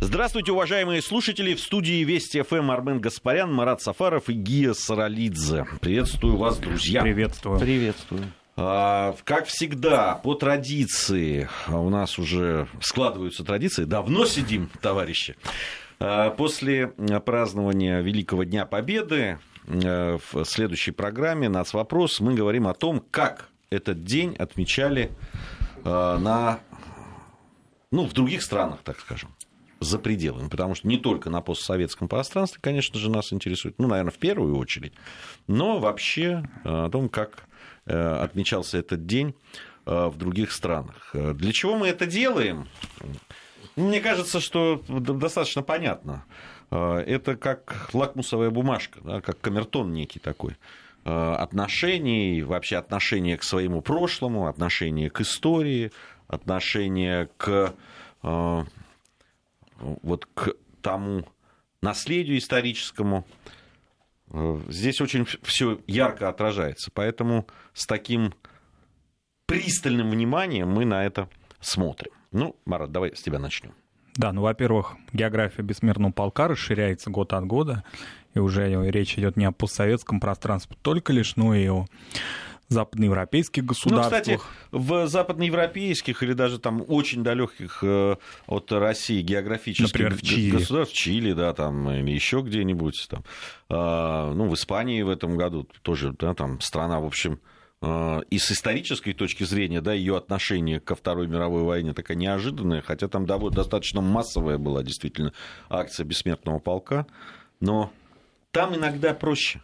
Здравствуйте, уважаемые слушатели. В студии Вести ФМ Армен Гаспарян, Марат Сафаров и Гия Саралидзе. Приветствую вас, друзья. Приветствую. Приветствую. А, как всегда, по традиции, у нас уже складываются традиции, давно сидим, товарищи. А, после празднования Великого Дня Победы в следующей программе «Нац вопрос» мы говорим о том, как этот день отмечали на, ну, в других странах, так скажем за пределами, потому что не только на постсоветском пространстве, конечно же, нас интересует, ну, наверное, в первую очередь, но вообще э, о том, как Э, отмечался этот день э, в других странах. Для чего мы это делаем? Мне кажется, что достаточно понятно. Это как лакмусовая бумажка, да, как камертон некий такой отношений, вообще отношение к своему прошлому, отношение к истории, отношение к, вот, к тому наследию историческому, Э, здесь очень все ярко отражается. Поэтому с таким пристальным вниманием мы на это смотрим. Ну, Марат, давай с тебя начнем. Да, ну, во-первых, география бессмертного полка расширяется год от года, и уже речь идет не о постсоветском пространстве только лишь, но и о западноевропейских государствах. Ну, кстати, в западноевропейских или даже там очень далеких э, от России географических Например, в Чили. государств, Чили, да, там, или еще где-нибудь, там, а, ну, в Испании в этом году тоже, да, там страна, в общем, а, и с исторической точки зрения, да, ее отношение ко Второй мировой войне такая неожиданная, хотя там достаточно массовая была действительно акция бессмертного полка, но там иногда проще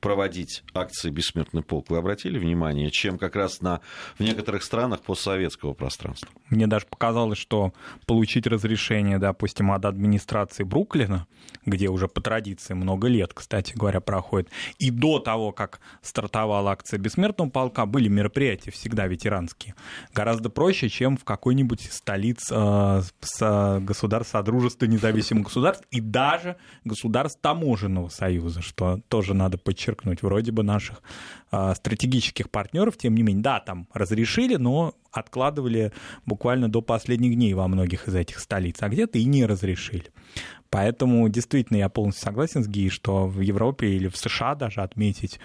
проводить акции «Бессмертный полк», вы обратили внимание, чем как раз на, в некоторых странах постсоветского пространства? Мне даже показалось, что получить разрешение, допустим, от администрации Бруклина, где уже по традиции много лет, кстати говоря, проходит, и до того, как стартовала акция «Бессмертного полка», были мероприятия всегда ветеранские. Гораздо проще, чем в какой-нибудь столице э, с государств Содружества независимых государств и даже государств Таможенного союза, что тоже надо подчеркнуть подчеркнуть, вроде бы наших а, стратегических партнеров, тем не менее, да, там разрешили, но откладывали буквально до последних дней во многих из этих столиц, а где-то и не разрешили. Поэтому действительно я полностью согласен с Ги, что в Европе или в США даже отметить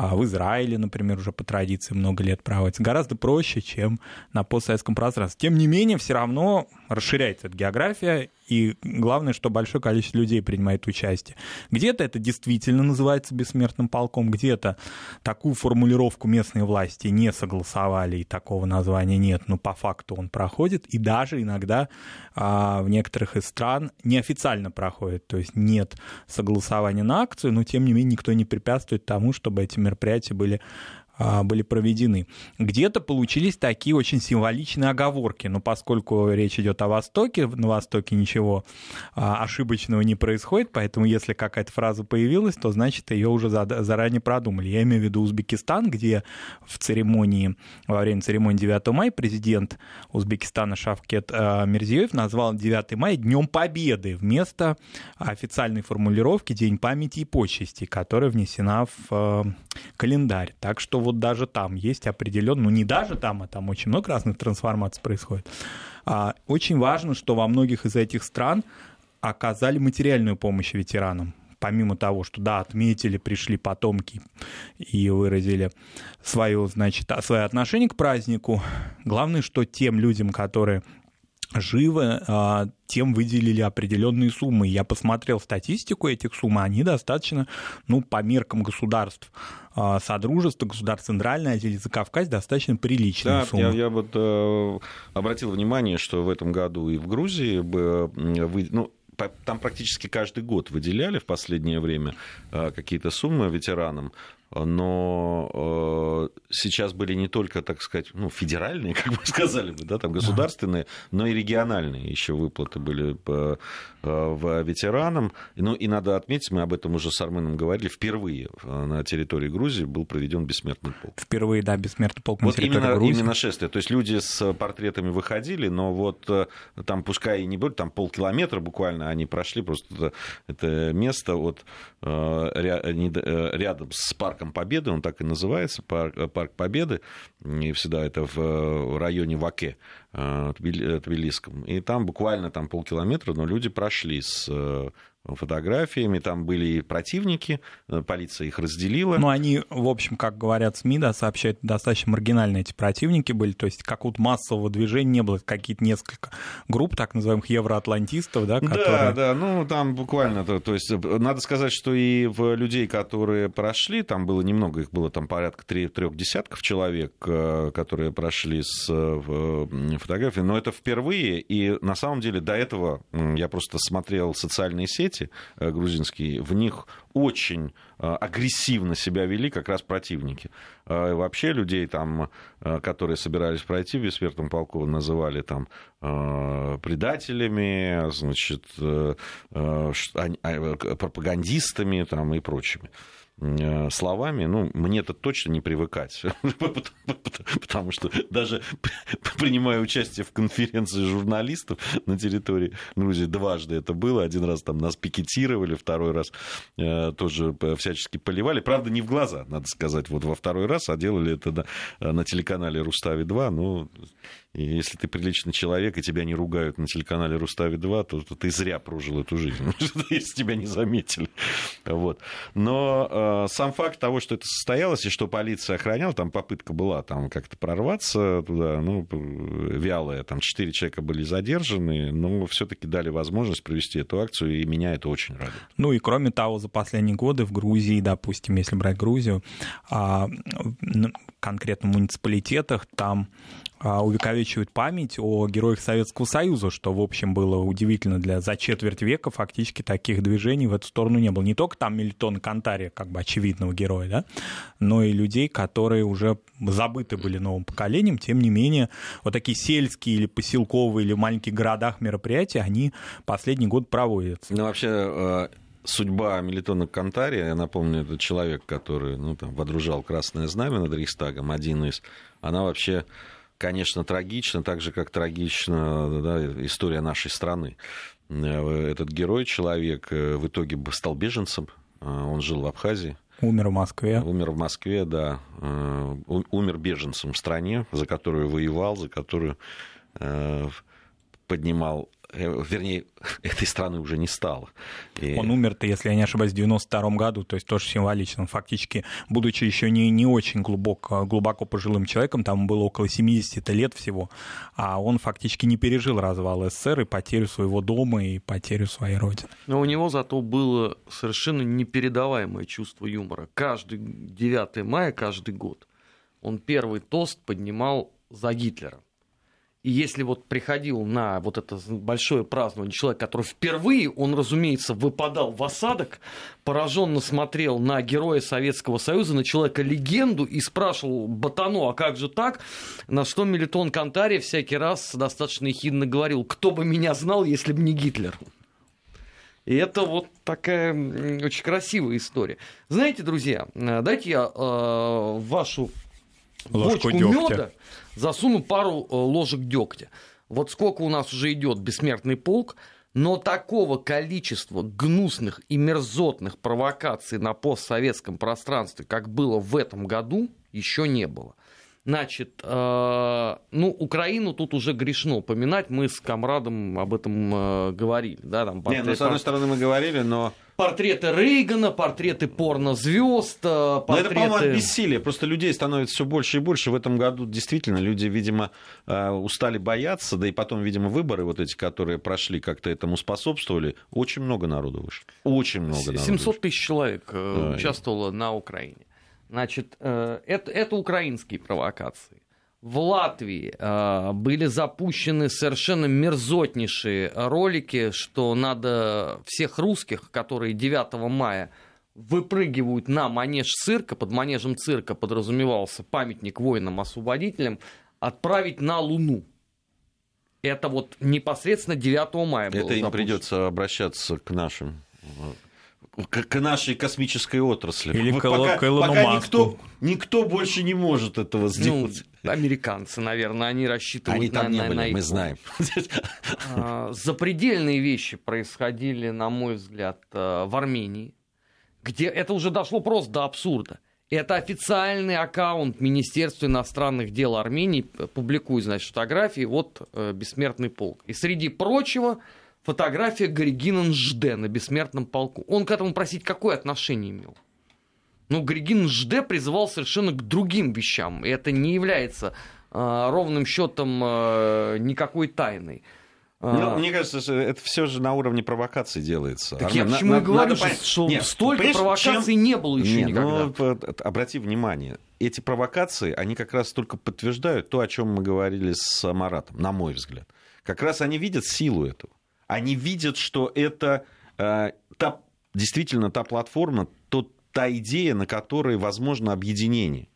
а в Израиле, например, уже по традиции много лет проводится, гораздо проще, чем на постсоветском пространстве. Тем не менее, все равно расширяется эта география, и главное, что большое количество людей принимает участие. Где-то это действительно называется бессмертным полком, где-то такую формулировку местные власти не согласовали, и такого названия нет, но по факту он проходит, и даже иногда а, в некоторых из стран неофициально проходит, то есть нет согласования на акцию, но тем не менее никто не препятствует тому, чтобы эти мероприятия были были проведены. Где-то получились такие очень символичные оговорки, но поскольку речь идет о Востоке, на Востоке ничего а, ошибочного не происходит, поэтому если какая-то фраза появилась, то значит ее уже заранее продумали. Я имею в виду Узбекистан, где в церемонии, во время церемонии 9 мая президент Узбекистана Шавкет а, Мирзиёев назвал 9 мая Днем Победы вместо официальной формулировки День памяти и почести, которая внесена в календарь. Так что вот даже там есть определенно, ну не даже там, а там очень много разных трансформаций происходит. А, очень важно, что во многих из этих стран оказали материальную помощь ветеранам помимо того, что, да, отметили, пришли потомки и выразили свое, значит, свое отношение к празднику, главное, что тем людям, которые живы, а, тем выделили определенные суммы. Я посмотрел статистику этих сумм, они достаточно, ну, по меркам государств а, Содружества, государств Центральной Азии или Закавказья, достаточно приличные да, суммы. Я, я вот э, обратил внимание, что в этом году и в Грузии, э, вы, ну, там практически каждый год выделяли в последнее время э, какие-то суммы ветеранам но э, сейчас были не только, так сказать, ну, федеральные, как бы сказали бы, да, там государственные, но и региональные еще выплаты были э, в ветеранам. Ну, и надо отметить, мы об этом уже с Арменом говорили, впервые на территории Грузии был проведен бессмертный полк. Впервые, да, бессмертный полк на вот территории именно, Грузии. именно шествие. То есть люди с портретами выходили, но вот э, там, пускай и не будет, там полкилометра буквально они прошли, просто это, место вот, рядом с парком парком Победы, он так и называется, парк, парк Победы, и всегда это в районе Ваке, Тбилисском. И там буквально там полкилометра, но люди прошли с фотографиями, там были и противники, э, полиция их разделила. Ну, они, в общем, как говорят СМИ, да, сообщают, достаточно маргинальные эти противники были, то есть какого-то массового движения не было, какие-то несколько групп, так называемых евроатлантистов, да, которые... Да, да, ну, там буквально, то, то есть, надо сказать, что и в людей, которые прошли, там было немного, их было там порядка трех десятков человек, э, которые прошли с фотографией, но это впервые, и на самом деле до этого я просто смотрел социальные сети, дети э, грузинские, в них очень э, агрессивно себя вели как раз противники. Э, вообще людей, там, которые собирались пройти в бессмертном полку, называли там предателями, значит, пропагандистами там, и прочими. Э, словами, ну, мне это точно не привыкать. Потому что даже принимая участие в конференции журналистов на территории Грузии, дважды это было. Один раз там нас пикетировали, второй раз э, тоже всячески поливали. Правда, не в глаза, надо сказать, вот во второй раз, а делали это на, на телеканале Рустави-2. Ну, и если ты приличный человек, и тебя не ругают на телеканале Рустави-2, то, то ты зря прожил эту жизнь, если тебя не заметили. Вот. Но э, сам факт того, что это состоялось, и что полиция охраняла, там попытка была там как-то прорваться туда, ну, вялая, там четыре человека были задержаны, но все таки дали возможность провести эту акцию, и меня это очень радует. Ну и кроме того, за последние годы в Грузии, допустим, если брать Грузию, а, конкретно муниципалитетах, там а, увековечивают память о героях Советского Союза, что, в общем, было удивительно для за четверть века фактически таких движений в эту сторону не было. Не только там Мелитон Кантари, как бы очевидного героя, да, но и людей, которые уже забыты были новым поколением, тем не менее, вот такие сельские или поселковые или в маленьких городах мероприятия, они последний год проводятся. Ну, вообще, э, судьба Мелитона Кантари, я напомню, это человек, который ну, там, водружал красное знамя над Рейхстагом, один из, она вообще конечно, трагично, так же, как трагична да, история нашей страны. Э, этот герой, человек, э, в итоге стал беженцем, э, он жил в Абхазии. Умер в Москве. Умер в Москве, да. Умер беженцем в стране, за которую воевал, за которую поднимал вернее, этой страны уже не стало. И... Он умер-то, если я не ошибаюсь, в 92 году, то есть тоже символично. Фактически, будучи еще не, не очень глубоко, глубоко пожилым человеком, там было около 70 лет всего, а он фактически не пережил развал СССР и потерю своего дома и потерю своей родины. Но у него зато было совершенно непередаваемое чувство юмора. Каждый 9 мая, каждый год, он первый тост поднимал за Гитлера. И если вот приходил на вот это большое празднование человек, который впервые, он, разумеется, выпадал в осадок, пораженно смотрел на героя Советского Союза, на человека-легенду и спрашивал Батану, а как же так? На что Мелитон Кантари всякий раз достаточно ехидно говорил, кто бы меня знал, если бы не Гитлер. И это вот такая очень красивая история. Знаете, друзья, э, дайте я э, вашу Ложку бочку меда засуну пару э, ложек дегтя. Вот сколько у нас уже идет бессмертный полк, но такого количества гнусных и мерзотных провокаций на постсоветском пространстве, как было в этом году, еще не было. Значит, э, ну, Украину тут уже грешно упоминать, мы с комрадом об этом э, говорили. Да, там. Не, ну, с одной стороны, мы говорили, но портреты Рейгана, портреты порнозвезд, портреты... Но это, по-моему, от бессилия. Просто людей становится все больше и больше. В этом году действительно люди, видимо, э, устали бояться, да и потом, видимо, выборы вот эти, которые прошли, как-то этому способствовали. Очень много народу вышло. Очень много народу 700 тысяч человек э, да, участвовало и... на Украине. Значит, э, это, это украинские провокации в Латвии э, были запущены совершенно мерзотнейшие ролики, что надо всех русских, которые 9 мая выпрыгивают на манеж цирка, под манежем цирка подразумевался памятник воинам-освободителям, отправить на Луну. Это вот непосредственно 9 мая Это им запущено. придется обращаться к нашим к, к нашей космической отрасли. Или вот к, пока, к пока никто, никто больше не может этого ну, сделать. Ну, американцы, наверное, они рассчитывают они на, там не на, были, на мы знаем. А, запредельные вещи происходили, на мой взгляд, э, в Армении, где это уже дошло просто до абсурда. Это официальный аккаунт Министерства иностранных дел Армении публикует, значит, фотографии вот э, «Бессмертный полк». И среди прочего фотография Григина Нжде на «Бессмертном полку». Он к этому просить какое отношение имел? Ну, Григин Нжде призывал совершенно к другим вещам. И это не является э, ровным счетом э, никакой тайной. Ну, а... мне кажется, это все же на уровне провокации делается. Так Армен, я почему на, и говорю, надо... что Нет, столько провокаций чем... не было еще Нет, никогда. Ну, обрати внимание, эти провокации, они как раз только подтверждают то, о чем мы говорили с Маратом, на мой взгляд. Как раз они видят силу этого. Они видят, что это э, та, действительно та платформа, тот, та идея, на которой возможно объединение.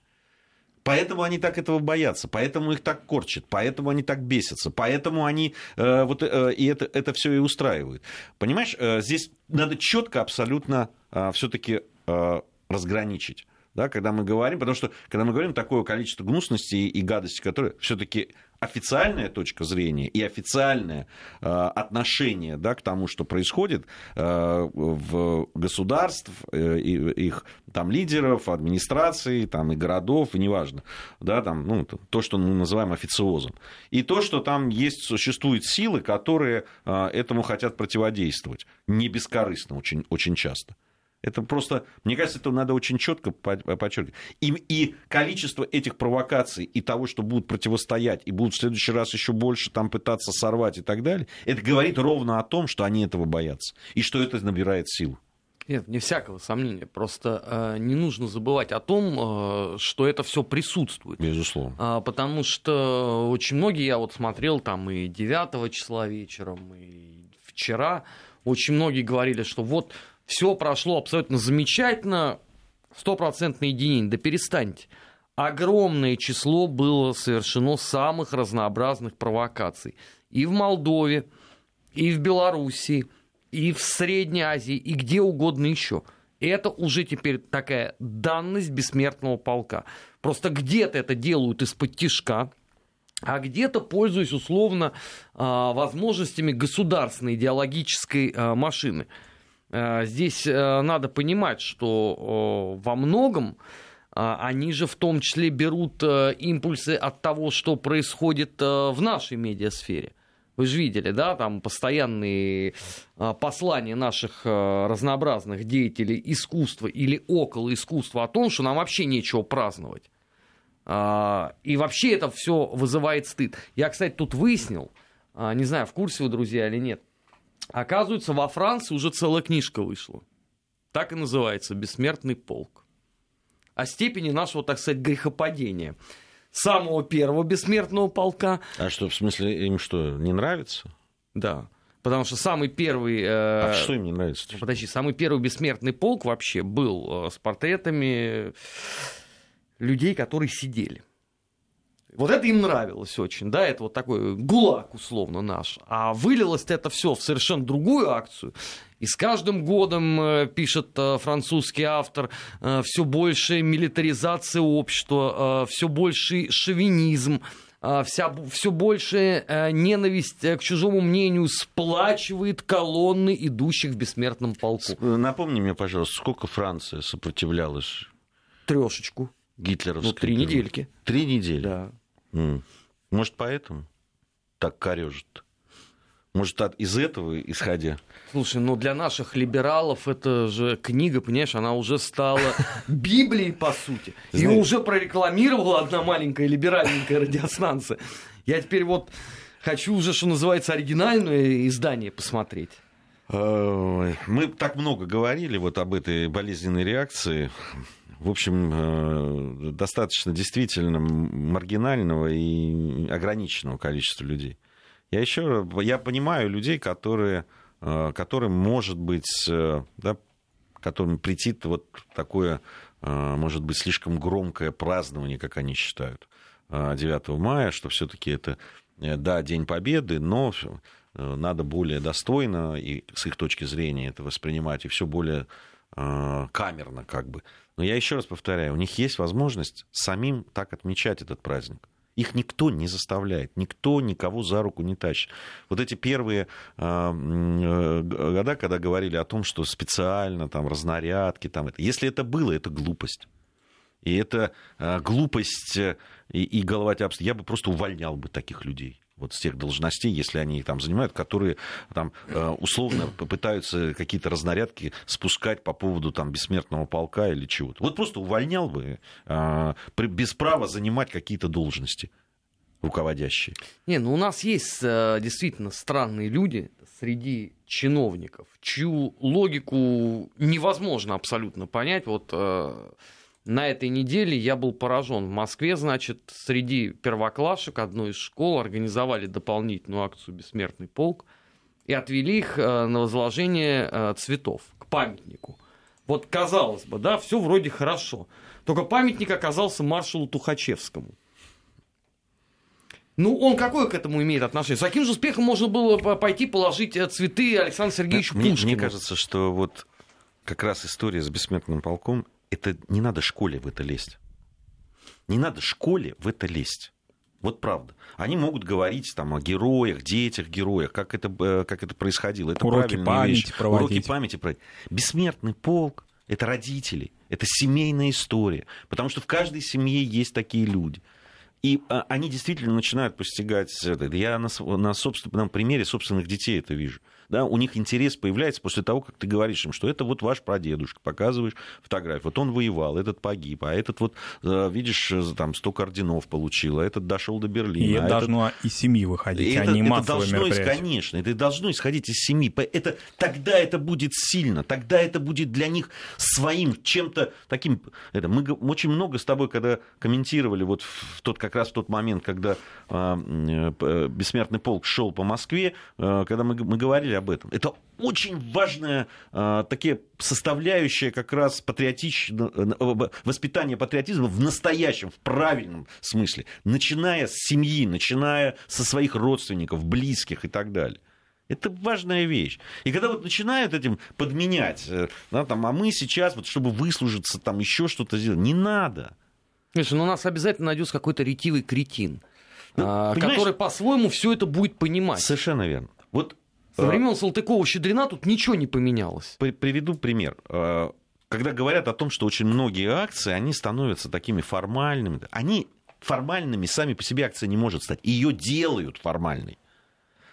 Поэтому они так этого боятся, поэтому их так корчат, поэтому они так бесятся, поэтому они э, вот э, и это, это все и устраивают. Понимаешь, э, здесь надо четко абсолютно э, все-таки э, разграничить да, когда мы говорим, потому что когда мы говорим такое количество гнусности и гадости, которые все-таки официальная точка зрения и официальное э, отношение да, к тому, что происходит э, в государств, э, их там лидеров, администрации, там и городов, и неважно, да, там, ну, то, что мы называем официозом. И то, что там есть, существуют силы, которые э, этому хотят противодействовать, не бескорыстно очень, очень часто. Это просто, мне кажется, это надо очень четко подчеркивать. И, и количество этих провокаций и того, что будут противостоять, и будут в следующий раз еще больше там пытаться сорвать и так далее, это говорит ровно о том, что они этого боятся, и что это набирает силу. Нет, не всякого сомнения. Просто э, не нужно забывать о том, э, что это все присутствует. Безусловно. А, потому что очень многие, я вот смотрел там и 9 числа вечером, и вчера, очень многие говорили, что вот все прошло абсолютно замечательно, стопроцентное единение, да перестаньте. Огромное число было совершено самых разнообразных провокаций. И в Молдове, и в Белоруссии, и в Средней Азии, и где угодно еще. Это уже теперь такая данность бессмертного полка. Просто где-то это делают из-под тишка, а где-то пользуясь условно а, возможностями государственной идеологической а, машины. Э, здесь э, надо понимать, что во многом э, они же в том числе берут импульсы от того, что происходит в нашей медиасфере. Вы же видели, да, там постоянные послания наших разнообразных деятелей искусства или около искусства о том, что нам вообще нечего праздновать. И вообще это все вызывает стыд. Я, кстати, тут выяснил, не знаю, в курсе вы, друзья, или нет, Оказывается, во Франции уже целая книжка вышла. Так и называется «Бессмертный полк». О степени нашего, так сказать, грехопадения. Самого первого бессмертного полка. А что, в смысле, им что, не нравится? Да. Потому что самый первый... Э, а что им не нравится? Подожди, самый первый бессмертный полк вообще был э, с портретами людей, которые сидели. Вот это им нравилось очень, да, это вот такой гулаг условно наш. А вылилось это все в совершенно другую акцию. И с каждым годом, э, пишет э, французский автор, э, все больше милитаризация общества, все больший шовинизм, вся, все больше ненависть к чужому мнению сплачивает колонны идущих в бессмертном полку. Напомни мне, пожалуйста, сколько Франция сопротивлялась? Трешечку. Гитлеровской. Ну, три недельки. Три недели? Да. Может, поэтому так корежит? Может, от, из этого исходя? Слушай, ну для наших либералов это же книга, понимаешь, она уже стала Библией, по сути. Ее уже прорекламировала одна маленькая либеральненькая радиостанция. Я теперь вот хочу уже, что называется, оригинальное издание посмотреть. Мы так много говорили вот об этой болезненной реакции в общем, э, достаточно действительно маргинального и ограниченного количества людей. Я еще я понимаю людей, которые, э, которым может быть, э, да, которым претит вот такое, может быть, слишком громкое празднование, как они считают, 9 мая, что все-таки это, да, День Победы, но надо более достойно и с их точки зрения это воспринимать, и все более камерно как бы. Но я еще раз повторяю, у них есть возможность самим так отмечать этот праздник. Их никто не заставляет, никто никого за руку не тащит. Вот эти первые э, года, когда говорили о том, что специально там разнарядки, там это, если это было, это глупость. И это э, глупость э, и, и головотяпство. Я бы просто увольнял бы таких людей вот с тех должностей, если они их там занимают, которые там э, условно попытаются какие-то разнарядки спускать по поводу там бессмертного полка или чего-то. Вот просто увольнял бы э, без права занимать какие-то должности руководящие. Не, ну у нас есть э, действительно странные люди среди чиновников, чью логику невозможно абсолютно понять. Вот на этой неделе я был поражен. В Москве, значит, среди первоклашек одной из школ организовали дополнительную акцию «Бессмертный полк» и отвели их э, на возложение э, цветов к памятнику. Вот казалось бы, да, все вроде хорошо. Только памятник оказался маршалу Тухачевскому. Ну, он какое к этому имеет отношение? С каким же успехом можно было пойти положить э, цветы Александру Сергеевичу мне, Пушкину? Мне кажется, что вот как раз история с бессмертным полком это не надо школе в это лезть. Не надо школе в это лезть. Вот правда. Они могут говорить там, о героях, детях героях, как это, э, как это происходило. Это Уроки памяти вещь. проводить. Уроки памяти проводить. Бессмертный полк – это родители, это семейная история. Потому что в каждой семье есть такие люди. И а, они действительно начинают постигать это. Я на, на собственном примере собственных детей это вижу да, у них интерес появляется после того, как ты говоришь им, что это вот ваш прадедушка, показываешь фотографию, вот он воевал, этот погиб, а этот вот, э, видишь, э, там 100 орденов получил, а этот дошел до Берлина. И а это должно этот... из семьи выходить, это, а не это должно, конечно, это должно исходить из семьи. Это, тогда это будет сильно, тогда это будет для них своим чем-то таким... Это, мы очень много с тобой, когда комментировали вот в тот, как раз в тот момент, когда э, э, Бессмертный полк шел по Москве, э, когда мы, мы говорили об этом. Это очень важная э, такие составляющая как раз патриотично, э, воспитания патриотизма в настоящем, в правильном смысле, начиная с семьи, начиная со своих родственников, близких и так далее. Это важная вещь. И когда вот начинают этим подменять, э, да, там, а мы сейчас, вот, чтобы выслужиться, там еще что-то сделать, не надо. Слушай, ну у нас обязательно найдется какой-то ретивый кретин, ну, а, который по-своему все это будет понимать. Совершенно верно. Вот со времен Салтыкова-Щедрина тут ничего не поменялось. Приведу пример. Э, когда говорят о том, что очень многие акции, они становятся такими формальными, они формальными сами по себе акция не может стать. Ее делают формальной.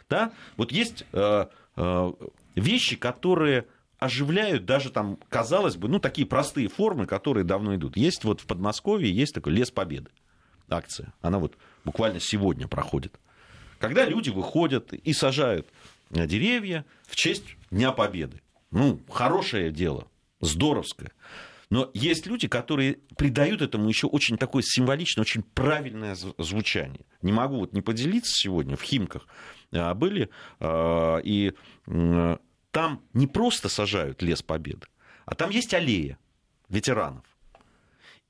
Да? Вот есть э, э, вещи, которые оживляют даже там, казалось бы, ну, такие простые формы, которые давно идут. Есть вот в Подмосковье, есть такой Лес Победы акция. Она вот буквально сегодня проходит. Когда люди выходят и сажают деревья в честь Дня Победы. Ну, хорошее дело, здоровское. Но есть люди, которые придают этому еще очень такое символичное, очень правильное звучание. Не могу вот не поделиться сегодня, в Химках а, были, а, и там не просто сажают лес Победы, а там есть аллея ветеранов.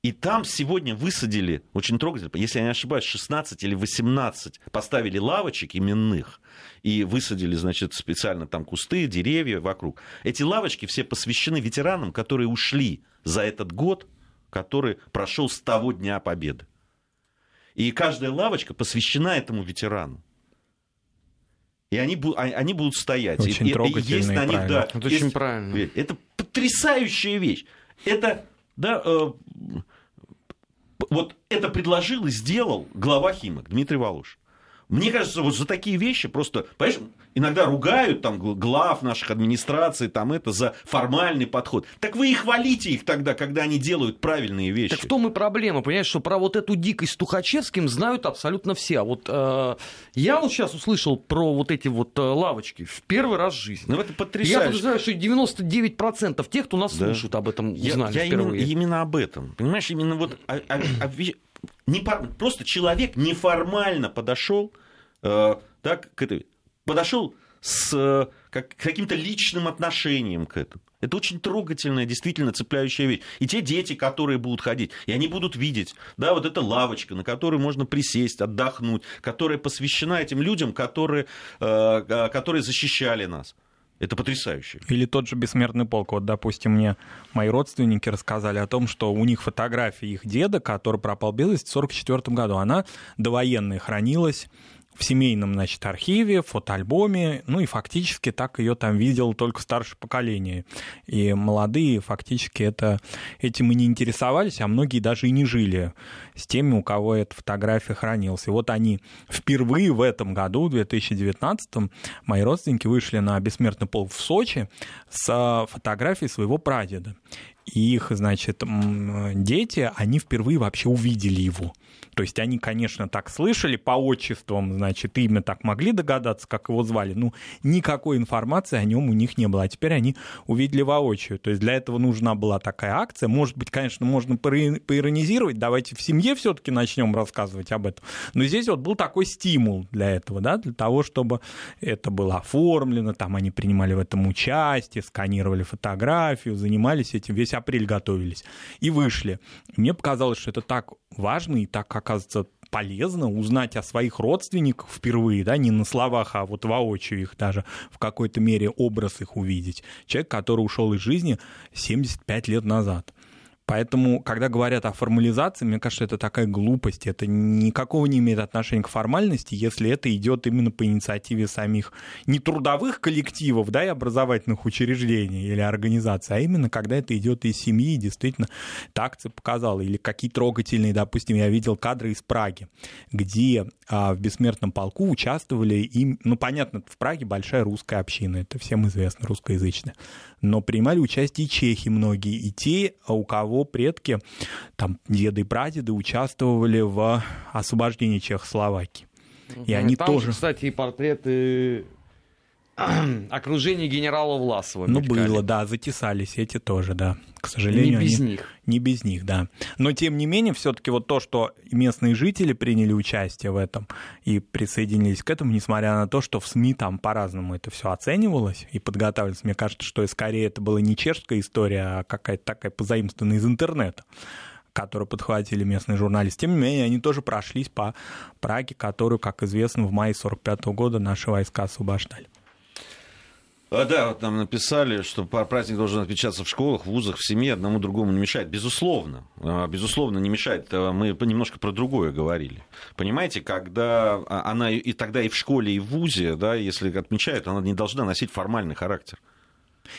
И там сегодня высадили, очень трогательно, если я не ошибаюсь, 16 или 18 поставили лавочек именных и высадили, значит, специально там кусты, деревья вокруг. Эти лавочки все посвящены ветеранам, которые ушли за этот год, который прошел с того дня победы. И каждая лавочка посвящена этому ветерану. И они, а, они будут стоять. Очень и, трогательно и есть на них, да, Это есть, очень правильно. Это потрясающая вещь. Это да, э, вот это предложил и сделал глава Химок Дмитрий Волош. Мне кажется, вот за такие вещи просто, понимаешь, иногда ругают там глав наших администраций, там это за формальный подход. Так вы и хвалите их тогда, когда они делают правильные вещи. Так в том и проблема, понимаешь, что про вот эту дикость с Тухачевским знают абсолютно все. А вот э, я вот сейчас услышал про вот эти вот э, лавочки в первый раз в жизни. Ну, это потрясающе. Я подозреваю, что 99% тех, кто нас да. слушают, об этом узнали я, я впервые. Именно, именно об этом. Понимаешь, именно вот... А, а, а, не, просто человек неформально подошел э, так, к этой, подошел с э, как, каким-то личным отношением к этому. Это очень трогательная, действительно цепляющая вещь. И те дети, которые будут ходить, и они будут видеть, да, вот эта лавочка, на которой можно присесть, отдохнуть, которая посвящена этим людям, которые, э, которые защищали нас. Это потрясающе. Или тот же бессмертный полк. Вот, допустим, мне мои родственники рассказали о том, что у них фотография их деда, который пропал без вести в 1944 году, она довоенная хранилась в семейном, значит, архиве, фотоальбоме, ну и фактически так ее там видел только старшее поколение. И молодые фактически это, этим и не интересовались, а многие даже и не жили с теми, у кого эта фотография хранилась. И вот они впервые в этом году, в 2019, мои родственники вышли на бессмертный пол в Сочи с фотографией своего прадеда. И их, значит, дети, они впервые вообще увидели его. То есть они, конечно, так слышали по отчествам, значит, имя так могли догадаться, как его звали, но никакой информации о нем у них не было. А теперь они увидели воочию. То есть для этого нужна была такая акция. Может быть, конечно, можно поиронизировать, давайте в семье все-таки начнем рассказывать об этом. Но здесь вот был такой стимул для этого, да, для того, чтобы это было оформлено, там они принимали в этом участие, сканировали фотографию, занимались этим, весь апрель готовились и вышли. Мне показалось, что это так важно и так, оказывается, полезно узнать о своих родственниках впервые, да, не на словах, а вот воочию их даже в какой-то мере образ их увидеть. Человек, который ушел из жизни 75 лет назад. Поэтому, когда говорят о формализации, мне кажется, это такая глупость. Это никакого не имеет отношения к формальности, если это идет именно по инициативе самих не трудовых коллективов да, и образовательных учреждений или организаций, а именно когда это идет из семьи, и действительно, так показала. Или какие трогательные, допустим, я видел кадры из Праги, где в бессмертном полку участвовали, им, ну, понятно, в Праге большая русская община, это всем известно, русскоязычная но принимали участие и чехи многие, и те, у кого предки, там, деды и прадеды участвовали в освобождении Чехословакии. И они там тоже... Же, кстати, и портреты окружение генерала Власова. Ну, мелькали. было, да, затесались эти тоже, да. К сожалению, не без они... них. Не без них, да. Но, тем не менее, все таки вот то, что местные жители приняли участие в этом и присоединились к этому, несмотря на то, что в СМИ там по-разному это все оценивалось и подготавливалось, мне кажется, что скорее это была не чешская история, а какая-то такая позаимствованная из интернета которую подхватили местные журналисты. Тем не менее, они тоже прошлись по Праге, которую, как известно, в мае 1945 года наши войска освобождали. А, да, вот нам написали, что праздник должен отмечаться в школах, в вузах, в семье, одному другому не мешает. Безусловно, а, безусловно, не мешает. А, мы немножко про другое говорили. Понимаете, когда она и тогда и в школе, и в вузе, да, если отмечают, она не должна носить формальный характер.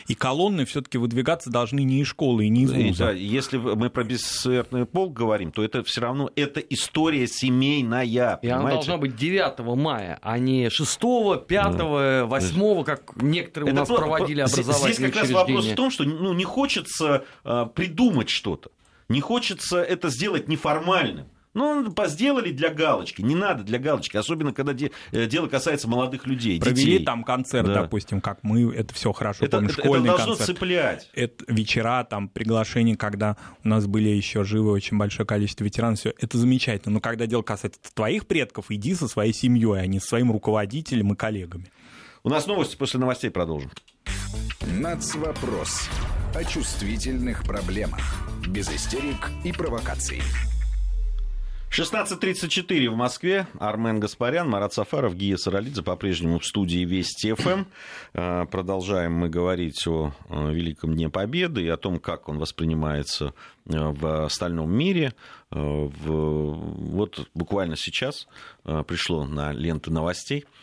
И колонны все-таки выдвигаться должны не из школы и не из вуза. Да, если мы про бессмертный полк говорим, то это все равно это история семейная. И понимаете? она должна быть 9 мая, а не 6, 5, 8, как некоторые это у нас просто, проводили образовательные Здесь как раз вопрос в том, что ну, не хочется а, придумать что-то. Не хочется это сделать неформальным. Ну, сделали для галочки. Не надо для галочки, особенно когда де, э, дело касается молодых людей. Провели детей. там концерт, да. допустим, как мы, это все хорошо это, помню, это, школьный это должно концерт. цеплять. Это вечера, там, приглашения, когда у нас были еще живы очень большое количество ветеранов, все это замечательно. Но когда дело касается твоих предков, иди со своей семьей, а не со своим руководителем и коллегами. У нас новости, после новостей продолжим. Нацвопрос. О чувствительных проблемах. Без истерик и провокаций. 16.34 в Москве. Армен Гаспарян, Марат Сафаров, Гия Саралидзе по-прежнему в студии Вести ФМ. Э, продолжаем мы говорить о Великом Дне Победы и о том, как он воспринимается э, в остальном мире. Э, вот буквально сейчас пришло на ленту новостей Э,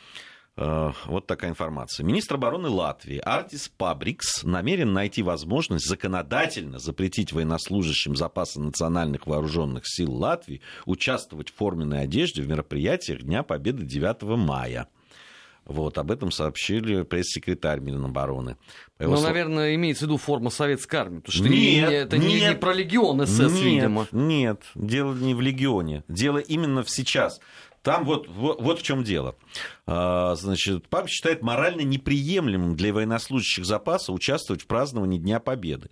вот такая информация. Министр обороны Латвии Артис Пабрикс намерен найти возможность законодательно запретить военнослужащим запаса национальных вооруженных сил Латвии участвовать в форменной одежде в мероприятиях Дня Победы 9 мая. Вот, об этом сообщили пресс-секретарь Минобороны. Ну, слов... наверное, имеется в виду форма советской армии. Потому что нет, это нет, не, не про легион СС, нет, видимо. Нет, дело не в легионе. Дело именно в сейчас. Там вот, вот, вот в чем дело. А, значит, ПАП считает морально неприемлемым для военнослужащих запаса участвовать в праздновании Дня Победы.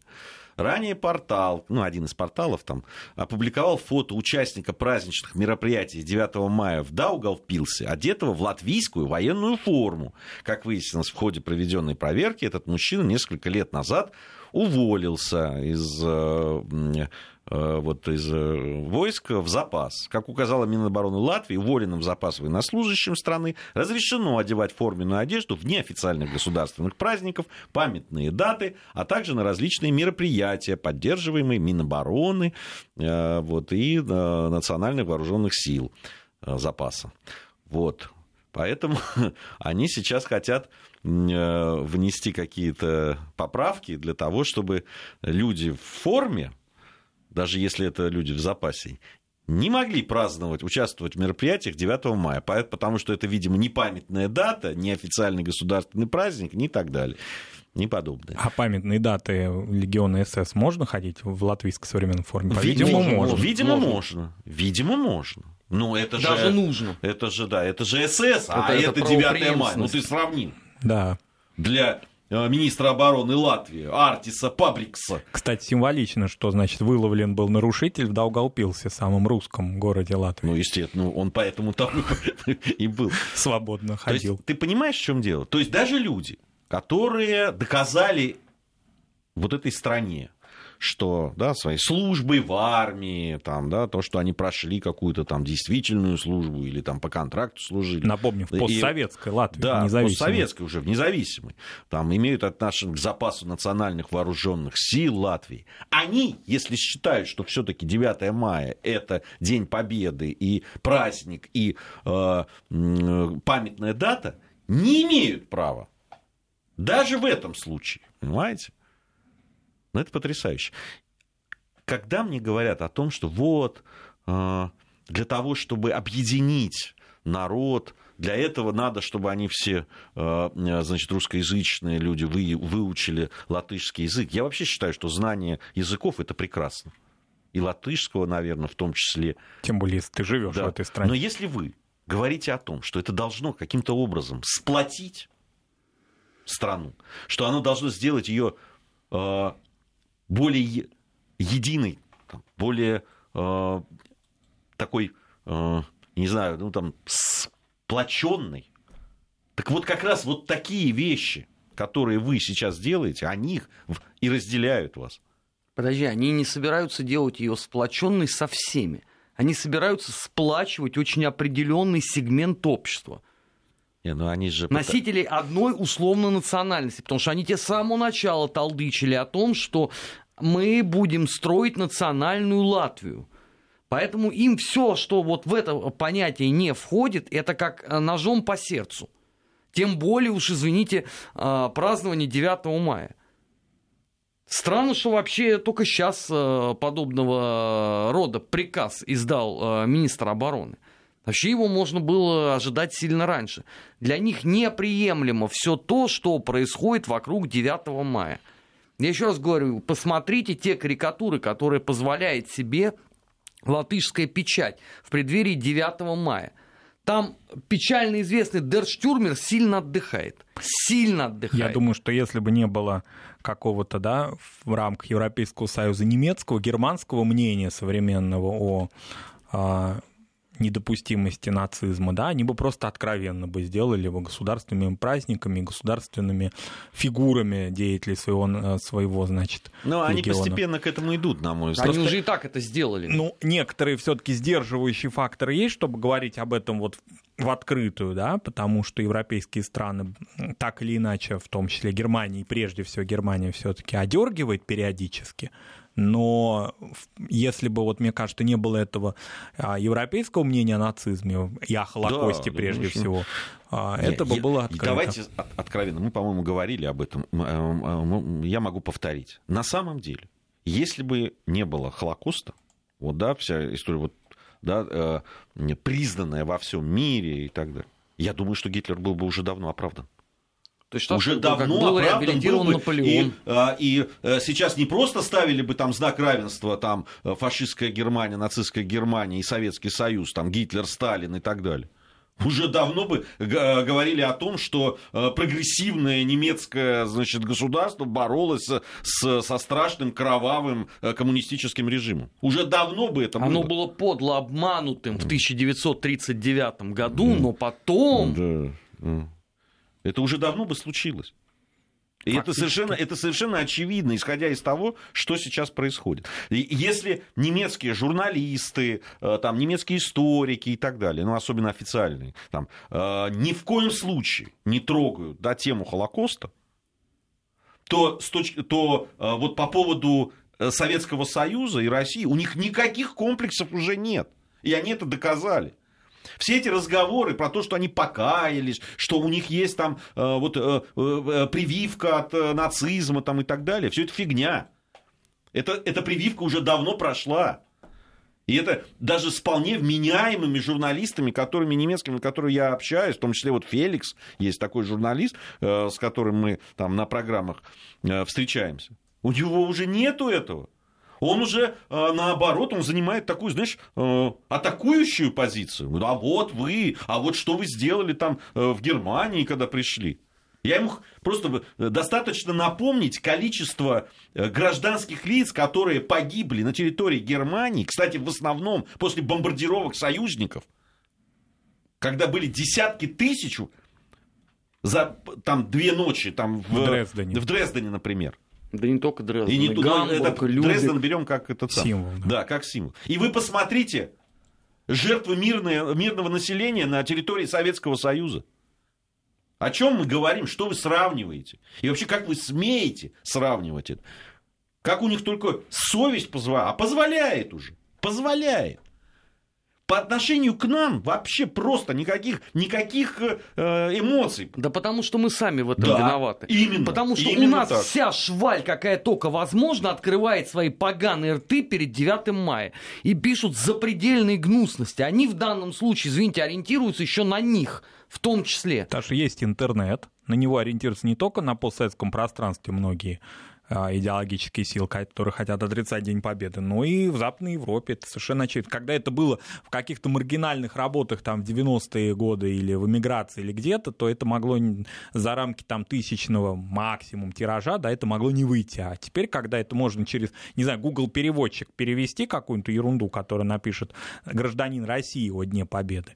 Ранее портал, ну, один из порталов там, опубликовал фото участника праздничных мероприятий 9 мая в Даугавпилсе, одетого в латвийскую военную форму. Как выяснилось в ходе проведенной проверки, этот мужчина несколько лет назад уволился из э, Э, вот из э, войск в запас. Как указала Минобороны Латвии, уволенным в запас военнослужащим страны разрешено одевать форменную одежду в неофициальных государственных праздников, памятные даты, а также на различные мероприятия, поддерживаемые Минобороны вот, и национальных вооруженных сил запаса. Вот. Поэтому они сейчас хотят внести какие-то поправки для того, чтобы люди в форме, даже если это люди в запасе, не могли праздновать, участвовать в мероприятиях 9 мая, потому что это, видимо, не памятная дата, не официальный государственный праздник, не так далее. Не подобное. А памятные даты Легиона СС можно ходить в латвийской современной форме? Видимо, можно. Видимо, можно. Видимо, можно. Ну, это Даже же... нужно. Это же, да, это же СС, а это, это 9 мая. Ну, ты сравнил. Да. Для Э, министра обороны Латвии Артиса Пабрикса. Кстати, символично, что, значит, выловлен был нарушитель в Даугавпилсе, самом русском городе Латвии. Ну, естественно, он поэтому там и был. Свободно ходил. Есть, ты понимаешь, в чем дело? То есть даже люди, которые доказали вот этой стране, что да, своей службой в армии, там, да, то, что они прошли какую-то там действительную службу или там по контракту служили. Напомню, в постсоветской Латвии, да, постсоветской уже, в независимой. Там имеют отношение к запасу национальных вооруженных сил Латвии. Они, если считают, что все-таки 9 мая это День Победы и праздник, и э, памятная дата, не имеют права. Даже в этом случае, понимаете? Ну, это потрясающе. Когда мне говорят о том, что вот э, для того, чтобы объединить народ, для этого надо, чтобы они все, э, значит, русскоязычные люди выучили латышский язык. Я вообще считаю, что знание языков это прекрасно. И латышского, наверное, в том числе. Тем более, если ты живешь да. в этой стране. Но если вы говорите о том, что это должно каким-то образом сплотить страну, что оно должно сделать ее более единый, более э, такой, э, не знаю, ну там, сплоченный. Так вот как раз вот такие вещи, которые вы сейчас делаете, они их и разделяют вас. Подожди, они не собираются делать ее сплоченной со всеми. Они собираются сплачивать очень определенный сегмент общества. Не, ну они же... Носителей одной условно национальности, потому что они те с самого начала толдычили о том, что мы будем строить национальную Латвию. Поэтому им все, что вот в это понятие не входит, это как э, ножом по сердцу. Тем более уж, извините, э, празднование 9 мая. Странно, что вообще только сейчас э, подобного рода приказ издал министр обороны. Вообще его можно было ожидать сильно раньше. Для них неприемлемо все то, что происходит вокруг 9 мая. Я еще раз говорю, посмотрите те карикатуры, которые позволяет себе латышская печать в преддверии 9 мая. Там печально известный Дерштюрмер сильно отдыхает. Сильно отдыхает. Я думаю, что если бы не было какого-то, да, в рамках Европейского Союза немецкого, германского мнения современного о а, недопустимости нацизма, да, они бы просто откровенно бы сделали его государственными праздниками, государственными фигурами деятелей своего, э, своего значит, Ну, они постепенно к этому идут, на мой взгляд. Они уже и так это сделали. Ну, некоторые все таки сдерживающие факторы есть, чтобы говорить об этом вот в открытую, да, потому что европейские страны так или иначе, в том числе Германия, и прежде всего Германия все-таки одергивает периодически но если бы, вот мне кажется, не было этого а, европейского мнения о нацизме и о Холокосте да, прежде конечно. всего, а, это бы было открыто. Давайте откровенно, мы, по-моему, говорили об этом, э, я могу повторить. На самом деле, если бы не было Холокоста, вот, да, вся история вот, да, э, признанная во всем мире и так далее, я думаю, что Гитлер был бы уже давно оправдан. То есть, уже давно был оправдан был бы, и, а, и а, сейчас не просто ставили бы там знак равенства там фашистская Германия, нацистская Германия и Советский Союз, там Гитлер, Сталин и так далее. Уже давно бы говорили о том, что прогрессивное немецкое значит, государство боролось с, со страшным кровавым коммунистическим режимом. Уже давно бы это было. Оно было подло обманутым в 1939 году, но потом... Да. Это уже давно бы случилось. И это совершенно, это совершенно очевидно, исходя из того, что сейчас происходит. И если немецкие журналисты, э, там, немецкие историки и так далее, ну, особенно официальные, там, э, ни в коем случае не трогают да, тему Холокоста, то, то э, вот по поводу Советского Союза и России у них никаких комплексов уже нет. И они это доказали. Все эти разговоры про то, что они покаялись, что у них есть там э, вот э, э, прививка от нацизма там, и так далее, все это фигня. Это, эта прививка уже давно прошла. И это даже с вполне вменяемыми журналистами, которыми немецкими, с которыми я общаюсь, в том числе вот Феликс, есть такой журналист, с которым мы там на программах встречаемся. У него уже нету этого. Он уже, э, наоборот, он занимает такую, знаешь, атакующую позицию. А вот вы, а вот что вы сделали там в Германии, когда пришли. Я ему просто достаточно напомнить количество э, гражданских лиц, которые погибли на территории Германии, кстати, в основном после бомбардировок союзников, когда были десятки тысяч за там две ночи там в, в Дрездене, в Дрездене например. Да не только Дрезден, и не Гамбург, это, Любек. Дрезден берем как этот сам. Символ. Да. да, как символ. И вы посмотрите, жертвы мирные, мирного населения на территории Советского Союза. О чем мы говорим? Что вы сравниваете? И вообще, как вы смеете сравнивать это? Как у них только совесть позволяет? А позволяет уже. Позволяет. По отношению к нам вообще просто никаких, никаких э, эмоций. Да потому что мы сами в этом да, виноваты. Именно. Потому что именно у нас так. вся шваль, какая только возможно, открывает свои поганые рты перед 9 мая. И пишут запредельные гнусности. Они в данном случае, извините, ориентируются еще на них – в том числе. Потому что есть интернет, на него ориентируются не только на постсоветском пространстве многие идеологические силы, которые хотят отрицать День Победы, но и в Западной Европе это совершенно очевидно. Когда это было в каких-то маргинальных работах там в 90-е годы или в эмиграции или где-то, то это могло за рамки там тысячного максимум тиража, да, это могло не выйти. А теперь, когда это можно через, не знаю, Google переводчик перевести какую-то ерунду, которую напишет гражданин России о Дне Победы,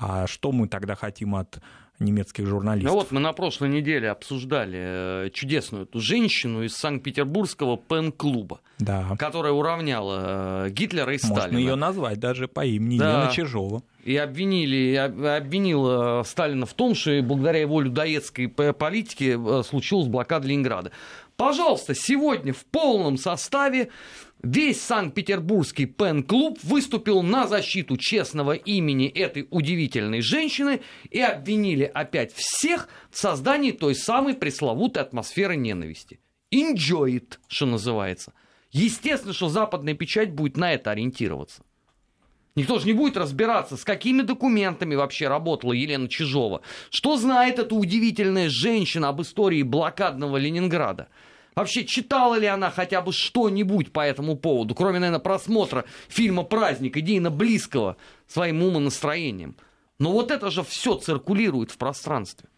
а что мы тогда хотим от немецких журналистов. Ну вот мы на прошлой неделе обсуждали э, чудесную эту женщину из Санкт-Петербургского пен-клуба, да. которая уравняла э, Гитлера и Сталина. Можно ее назвать даже по имени да. Елена Чижова. И обвинили, обвинила Сталина в том, что благодаря его людоедской политике э, случилась блокада Ленинграда. Пожалуйста, сегодня в полном составе Весь Санкт-Петербургский пен-клуб выступил на защиту честного имени этой удивительной женщины и обвинили опять всех в создании той самой пресловутой атмосферы ненависти. Enjoy it, что называется. Естественно, что западная печать будет на это ориентироваться. Никто же не будет разбираться, с какими документами вообще работала Елена Чижова. Что знает эта удивительная женщина об истории блокадного Ленинграда. Вообще, читала ли она хотя бы что-нибудь по этому поводу, кроме, наверное, просмотра фильма «Праздник», идейно близкого своим умонастроением. Но вот это же все циркулирует в пространстве.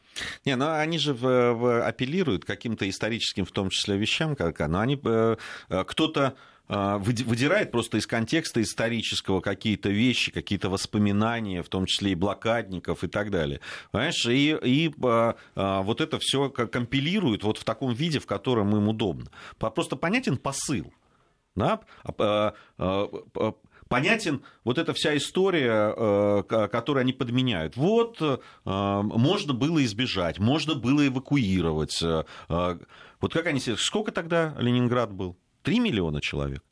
Не, ну они же в, в, апеллируют каким-то историческим, в том числе, вещам, как, но они э, э кто-то выдирает просто из контекста исторического какие-то вещи, какие-то воспоминания, в том числе и блокадников и так далее. Понимаешь, и, и а, а, вот это все компилирует вот в таком виде, в котором им удобно. Просто понятен посыл. Да? понятен вот эта вся история, которую они подменяют. Вот можно было избежать, можно было эвакуировать. Вот как они... Сколько тогда Ленинград был? 3 миллиона человек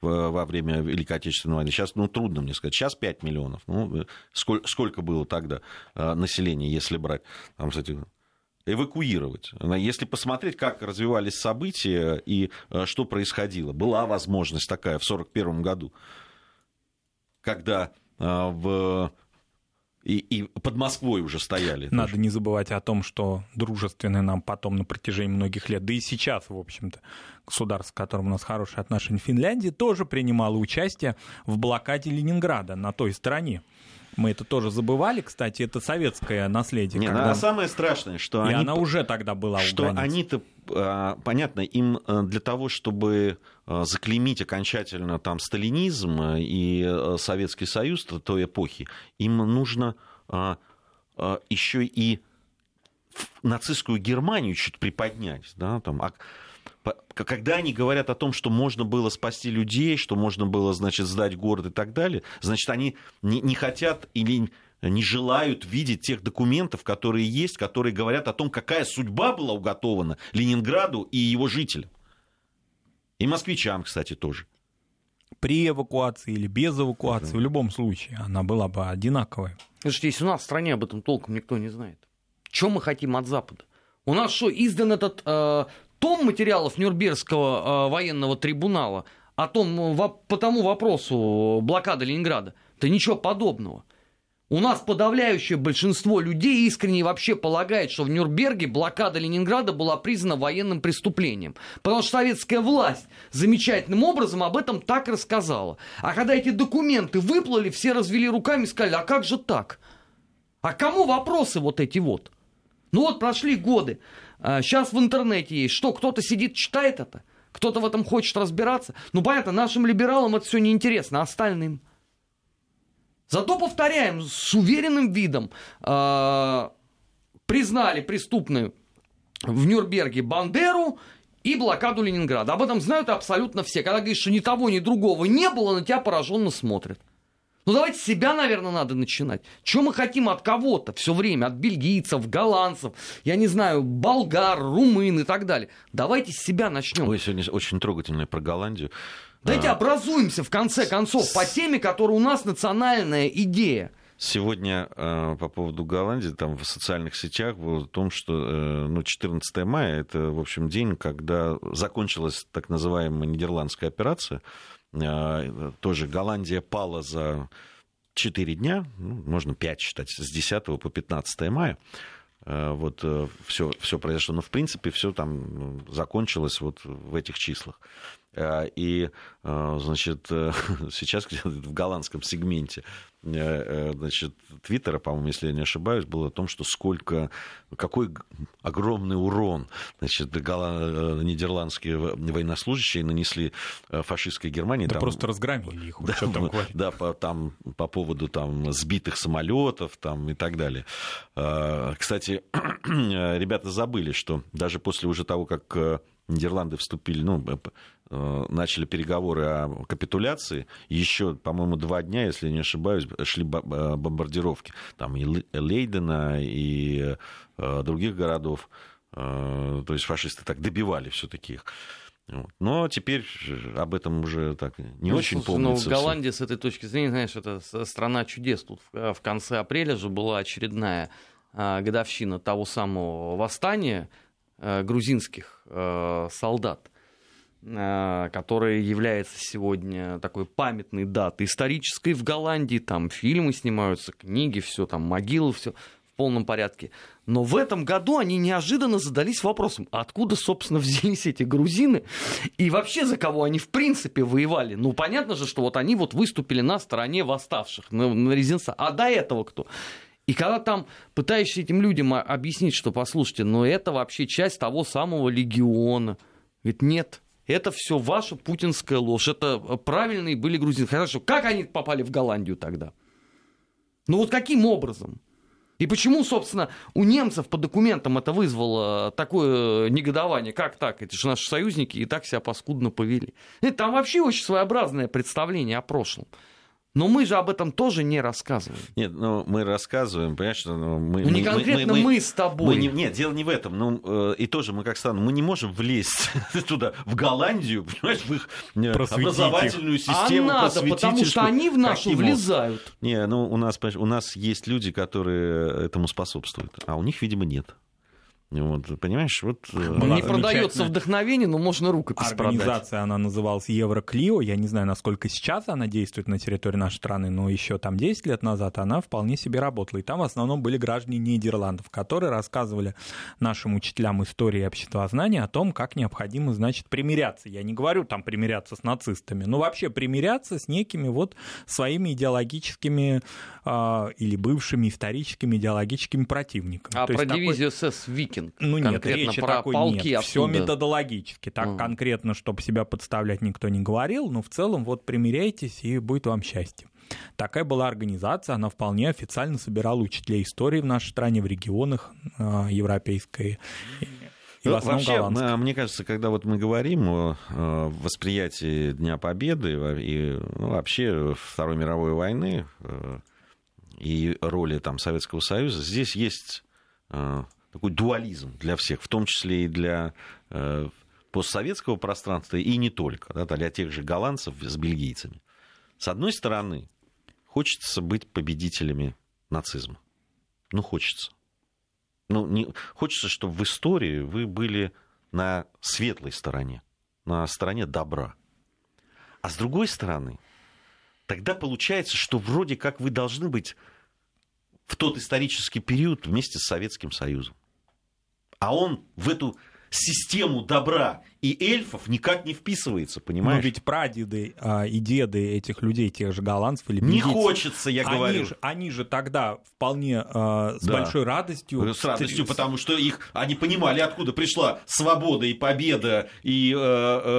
во время Великой Отечественной войны. Сейчас, ну, трудно мне сказать. Сейчас 5 миллионов. Ну, сколько, сколько было тогда э, населения, если брать, там, кстати, эвакуировать. Если посмотреть, как развивались события и э, что происходило. Была возможность такая в 1941 году, когда э, в и, и под Москвой уже стояли. Надо тоже. не забывать о том, что дружественные нам потом на протяжении многих лет, да и сейчас, в общем-то, государство, с которым у нас хорошие отношения, Финляндия, тоже принимало участие в блокаде Ленинграда на той стороне. Мы это тоже забывали, кстати, это советское наследие. Не, когда... А самое страшное, что и они... она уже тогда была Что они-то, а, понятно, им э, для того, чтобы э, заклеймить окончательно там сталинизм и э, Советский Союз той эпохи, им нужно а, а, еще и нацистскую Германию чуть приподнять, да, там, когда они говорят о том, что можно было спасти людей, что можно было, значит, сдать город и так далее, значит, они не, не хотят или не желают видеть тех документов, которые есть, которые говорят о том, какая судьба была уготована Ленинграду и его жителям. И москвичам, кстати, тоже. при эвакуации или без эвакуации, в любом случае она была бы одинаковой. Слушайте, если у нас в стране об этом толком никто не знает. Что мы хотим от Запада? У нас что, издан этот э, том материалов Нюрнбергского э, военного трибунала о том, во, по тому вопросу блокады Ленинграда? Да ничего подобного. У нас подавляющее большинство людей искренне вообще полагает, что в Нюрнберге блокада Ленинграда была признана военным преступлением. Потому что советская власть замечательным образом об этом так рассказала. А когда эти документы выплыли, все развели руками и сказали, а как же так? А кому вопросы вот эти вот? Ну вот прошли годы. Сейчас в интернете есть. Что, кто-то сидит, читает это? Кто-то в этом хочет разбираться? Ну понятно, нашим либералам это все неинтересно, а остальным – Зато, повторяем, с уверенным видом э, признали преступную в Нюрнберге Бандеру и блокаду Ленинграда. Об этом знают абсолютно все. Когда говоришь, что ни того, ни другого не было, на тебя пораженно смотрят. Ну давайте с себя, наверное, надо начинать. Чего мы хотим от кого-то все время? От бельгийцев, голландцев, я не знаю, болгар, румын и так далее. Давайте с себя начнем. Ой, сегодня очень трогательное про Голландию. Давайте а... образуемся, в конце концов, по теме, которая у нас национальная идея. Сегодня э, по поводу Голландии, там в социальных сетях было о том, что э, ну, 14 мая это, в общем, день, когда закончилась так называемая нидерландская операция. Э, тоже Голландия пала за 4 дня, ну, можно 5 считать, с 10 по 15 мая. Э, вот все, э, все произошло. Но, в принципе, все там закончилось вот в этих числах. Э, и, значит, сейчас в голландском сегменте значит, Твиттера, по-моему, если я не ошибаюсь, было о том, что сколько, какой огромный урон значит, нидерландские военнослужащие нанесли фашистской Германии. Да там, просто разгромили их. Да, там, да по, там, по поводу там, сбитых самолетов там, и так далее. Кстати, ребята забыли, что даже после уже того, как э, Нидерланды вступили, ну, э, начали переговоры о капитуляции, еще, по-моему, два дня, если я не ошибаюсь, шли э, бомбардировки. Там и Лейдена, и других городов. То есть фашисты так добивали все-таки их. Но теперь об этом уже так не ну, очень слушай, помнится. Ну, Голландия с этой точки зрения, знаешь, это страна чудес. Тут в конце апреля же была очередная годовщина того самого восстания грузинских солдат, которое является сегодня такой памятной датой исторической в Голландии. Там фильмы снимаются, книги, все там могилы, все в полном порядке. Но в этом году они неожиданно задались вопросом, откуда, собственно, взялись эти грузины и вообще за кого они в принципе воевали. Ну, понятно же, что вот они вот выступили на стороне восставших, на, на резинца. А до этого кто? И когда там пытаешься этим людям объяснить, что, послушайте, но это вообще часть того самого легиона. Говорит, нет, это все ваша путинская ложь. Это правильные были грузины. Хорошо, как они попали в Голландию тогда? Ну вот каким образом? И почему, собственно, у немцев по документам это вызвало такое негодование? Как так? Это же наши союзники и так себя паскудно повели. Это там вообще очень своеобразное представление о прошлом. Но мы же об этом тоже не рассказываем. Нет, ну мы рассказываем, понимаешь, что ну, мы... Ну не конкретно мы, мы, мы с тобой. Мы не, нет, дело не в этом. Ну, э, и тоже мы как страна, мы не можем влезть туда, в Голландию, понимаешь, в их э, образовательную систему. А надо, потому что они в нашу влезают. Не, ну у нас, у нас есть люди, которые этому способствуют, а у них, видимо, нет. Вот, понимаешь, вот... Э, Была не продается вдохновение, но можно рукопись Организация, продать. она называлась Евроклио. Я не знаю, насколько сейчас она действует на территории нашей страны, но еще там 10 лет назад она вполне себе работала. И там в основном были граждане Нидерландов, которые рассказывали нашим учителям истории и обществознания о том, как необходимо, значит, примиряться. Я не говорю там примиряться с нацистами, но вообще примиряться с некими вот своими идеологическими э, или бывшими историческими идеологическими противниками. А То про дивизию такой... СС Вики Пушкин. Ну нет, речи про такой полки нет. Все методологически. Так mm. конкретно, чтобы себя подставлять, никто не говорил. Но в целом вот примиряйтесь, и будет вам счастье. Такая была организация, она вполне официально собирала учителей истории в нашей стране, в регионах э, европейской. И ну, вообще, мне кажется, когда вот мы говорим о восприятии Дня Победы и ну, вообще Второй мировой войны э, и роли там, Советского Союза, здесь есть э, такой дуализм для всех, в том числе и для э, постсоветского пространства и не только, да, для тех же голландцев с бельгийцами. С одной стороны, хочется быть победителями нацизма. Ну, хочется. Ну, не, хочется, чтобы в истории вы были на светлой стороне, на стороне добра. А с другой стороны, тогда получается, что вроде как вы должны быть в тот исторический период вместе с Советским Союзом. А он в эту систему добра и эльфов никак не вписывается, понимаешь? Но ведь прадеды а, и деды этих людей, тех же голландцев или Не хочется, я они говорю. Же, они же тогда вполне а, с Да. большой радостью... С радостью, с- потому что их, они понимали, откуда пришла свобода и победа и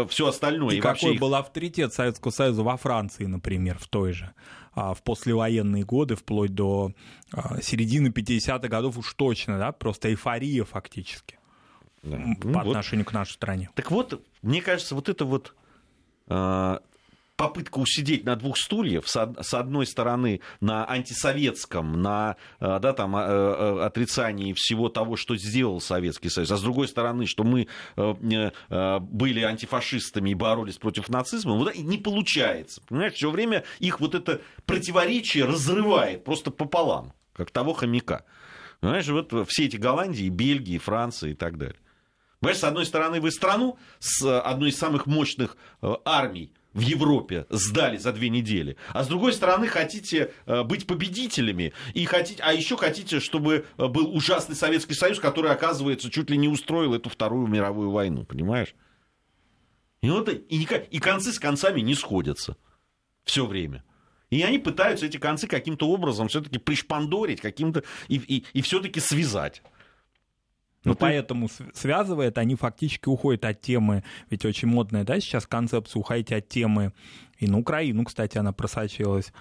все остальное. И И, какой их- был авторитет Советского Союза во Франции, например, в той же, в послевоенные годы, вплоть до а, середины 50-х годов уж точно, да, просто эйфория фактически Да. Ну по вот. отношению к нашей стране. Так вот, мне кажется, вот это вот э, попытка усидеть на двух стульях, с, од- с одной стороны на антисоветском, на э, да, там, э, э, отрицании всего того, что сделал Советский Союз, а с другой стороны, что мы были антифашистами и боролись против нацизма, вот не получается. Понимаешь, все время их вот это противоречие разрывает просто пополам, как того хомяка. Понимаешь, вот все эти Голландии, Бельгии, Франции и так далее. Понимаешь, с одной стороны, вы страну с одной из самых мощных армий в Европе сдали за две недели, а с другой стороны хотите э, быть победителями, и хотите, а еще хотите, чтобы э, был ужасный Советский Союз, который, оказывается, чуть ли не устроил эту Вторую мировую войну, понимаешь? И, вот, и, никак- и концы с концами не сходятся все время. И они пытаются эти концы каким-то образом все-таки пришпандорить, каким-то и, и, и все-таки связать. Но Ну, ты- поэтому связывает, они фактически уходят от темы, ведь очень модная, да, сейчас концепция уходить от темы, и на Украину, кстати, она просочилась,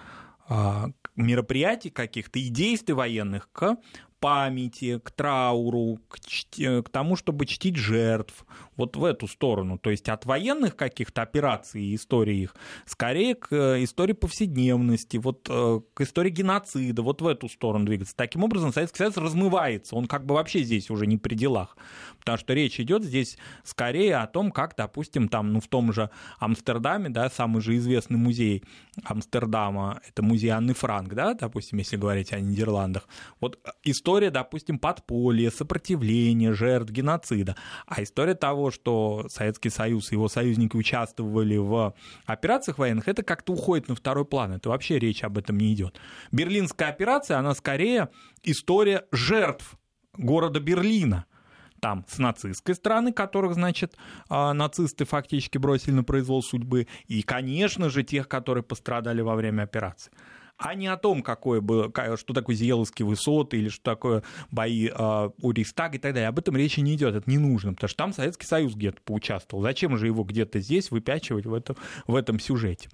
а, мероприятий каких-то и действий военных к памяти, к трауру, к, чти- к тому, чтобы чтить жертв, вот в эту сторону. То есть от военных каких-то операций и истории их, скорее к э, истории повседневности, вот э, к истории геноцида, вот в эту сторону двигаться. Таким образом, Советский Союз размывается, он как бы вообще здесь уже не при делах. Потому что речь идет здесь скорее о том, как, допустим, там, ну, в том же Амстердаме, да, самый же известный музей Амстердама, это музей Анны Франк, да, допустим, если говорить о Нидерландах. Вот история, допустим, подполья, сопротивления, жертв геноцида. А история того, что Советский Союз и его союзники участвовали в операциях военных, это как-то уходит на второй план. Это вообще речь об этом не идет. Берлинская операция, она скорее история жертв города Берлина там с нацистской стороны, которых, значит, а, нацисты фактически бросили на произвол судьбы, и, конечно же, тех, которые пострадали во время операции. А не о том, какое было, что такое Зиеловские высоты или что такое бои а, у Рейхстага и так далее. Об этом речи не идет, это не нужно, потому что там Советский Союз где-то поучаствовал. Зачем же его где-то здесь выпячивать в этом, в этом сюжете?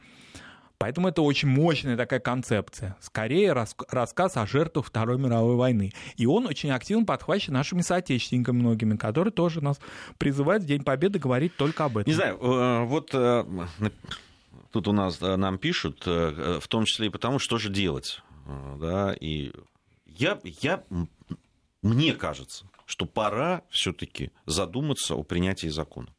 Поэтому это очень мощная такая концепция. Скорее рас- рассказ о жертвах Второй мировой войны. И он очень активно подхвачен нашими соотечественниками многими, которые тоже нас призывают в День Победы говорить только об этом. Не знаю, э, вот э, тут у нас э, нам пишут, э, в том числе и потому, что же делать. Э, Да, и я, я, мне кажется, что пора все-таки задуматься о принятии закона,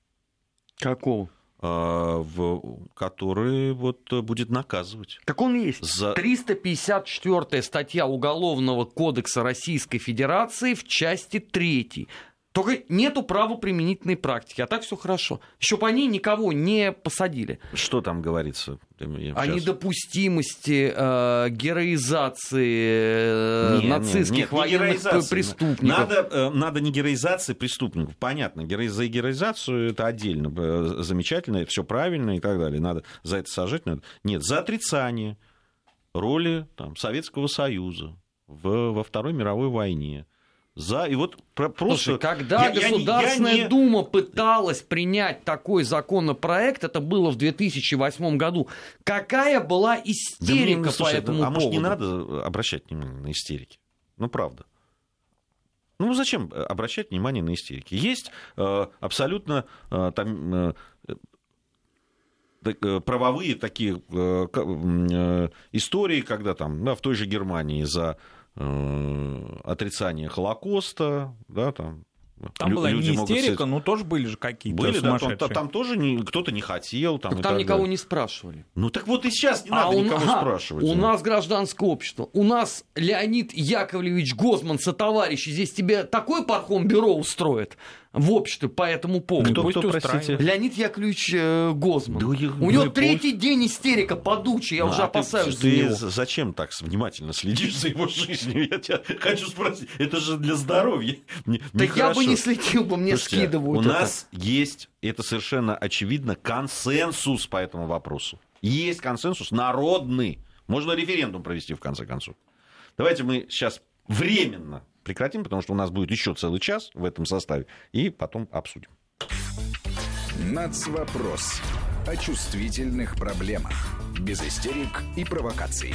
Какого? э, в, который вот э, будет наказывать. Так он есть. За... 354 статья Уголовного кодекса Российской Федерации в части 3. Только нету правоприменительной практики, а так все хорошо. Еще по ней никого не посадили. Что там говорится? О недопустимости э, героизации э, Не, не, нацистских нет, не военных героизации. преступников. Надо, э, надо не героизации преступников. Понятно, за героизацию это отдельно. э, Замечательно, все правильно и так далее. Надо за это сажать. Надо. Нет, за отрицание роли там, Советского Союза в, во Второй мировой войне. За, и вот про- просто... Слушай, когда Я- я не- я Государственная не- Дума пыталась принять такой законопроект, это было в 2008 году, какая была Да истерика мне, по слушай, этому а может не поводу? надо обращать внимание на истерики? Ну, правда. Ну, зачем обращать внимание на истерики? Есть э, абсолютно э, там, э, э, правовые такие э, э, истории, когда там, да, в той же Германии за отрицание Холокоста, да, там, Там Лю- была люди не могут истерика, сказать- но тоже были же какие-то Были, да, там, там тоже не- кто-то не хотел. Там, Так там так никого далее. не спрашивали. Ну так вот и сейчас не А надо у- никого ага, спрашивать. У ну. нас гражданское общество. У нас Леонид Яковлевич Гозман, сотоварищи, здесь тебе такой пархом бюро устроит в обществе по этому поводу. Кто, Пусть кто, простите? Леонид Яковлевич э, Гозман. Да я- у него ну третий день истерика подучий, я Ну, уже а ты- опасаюсь за ты него. з- зачем так внимательно следишь за его жизнью? Я тебя хочу спросить. Это же для здоровья. Не- Да я бы не следил бы, мне Слушайте, скидывают У это. нас есть, это совершенно очевидно, консенсус по этому вопросу. Есть консенсус народный. Можно референдум провести в конце концов. Давайте мы сейчас временно прекратим, потому что у нас будет еще целый час в этом составе, и потом обсудим. Нацвопрос. О чувствительных проблемах. Без истерик и провокаций.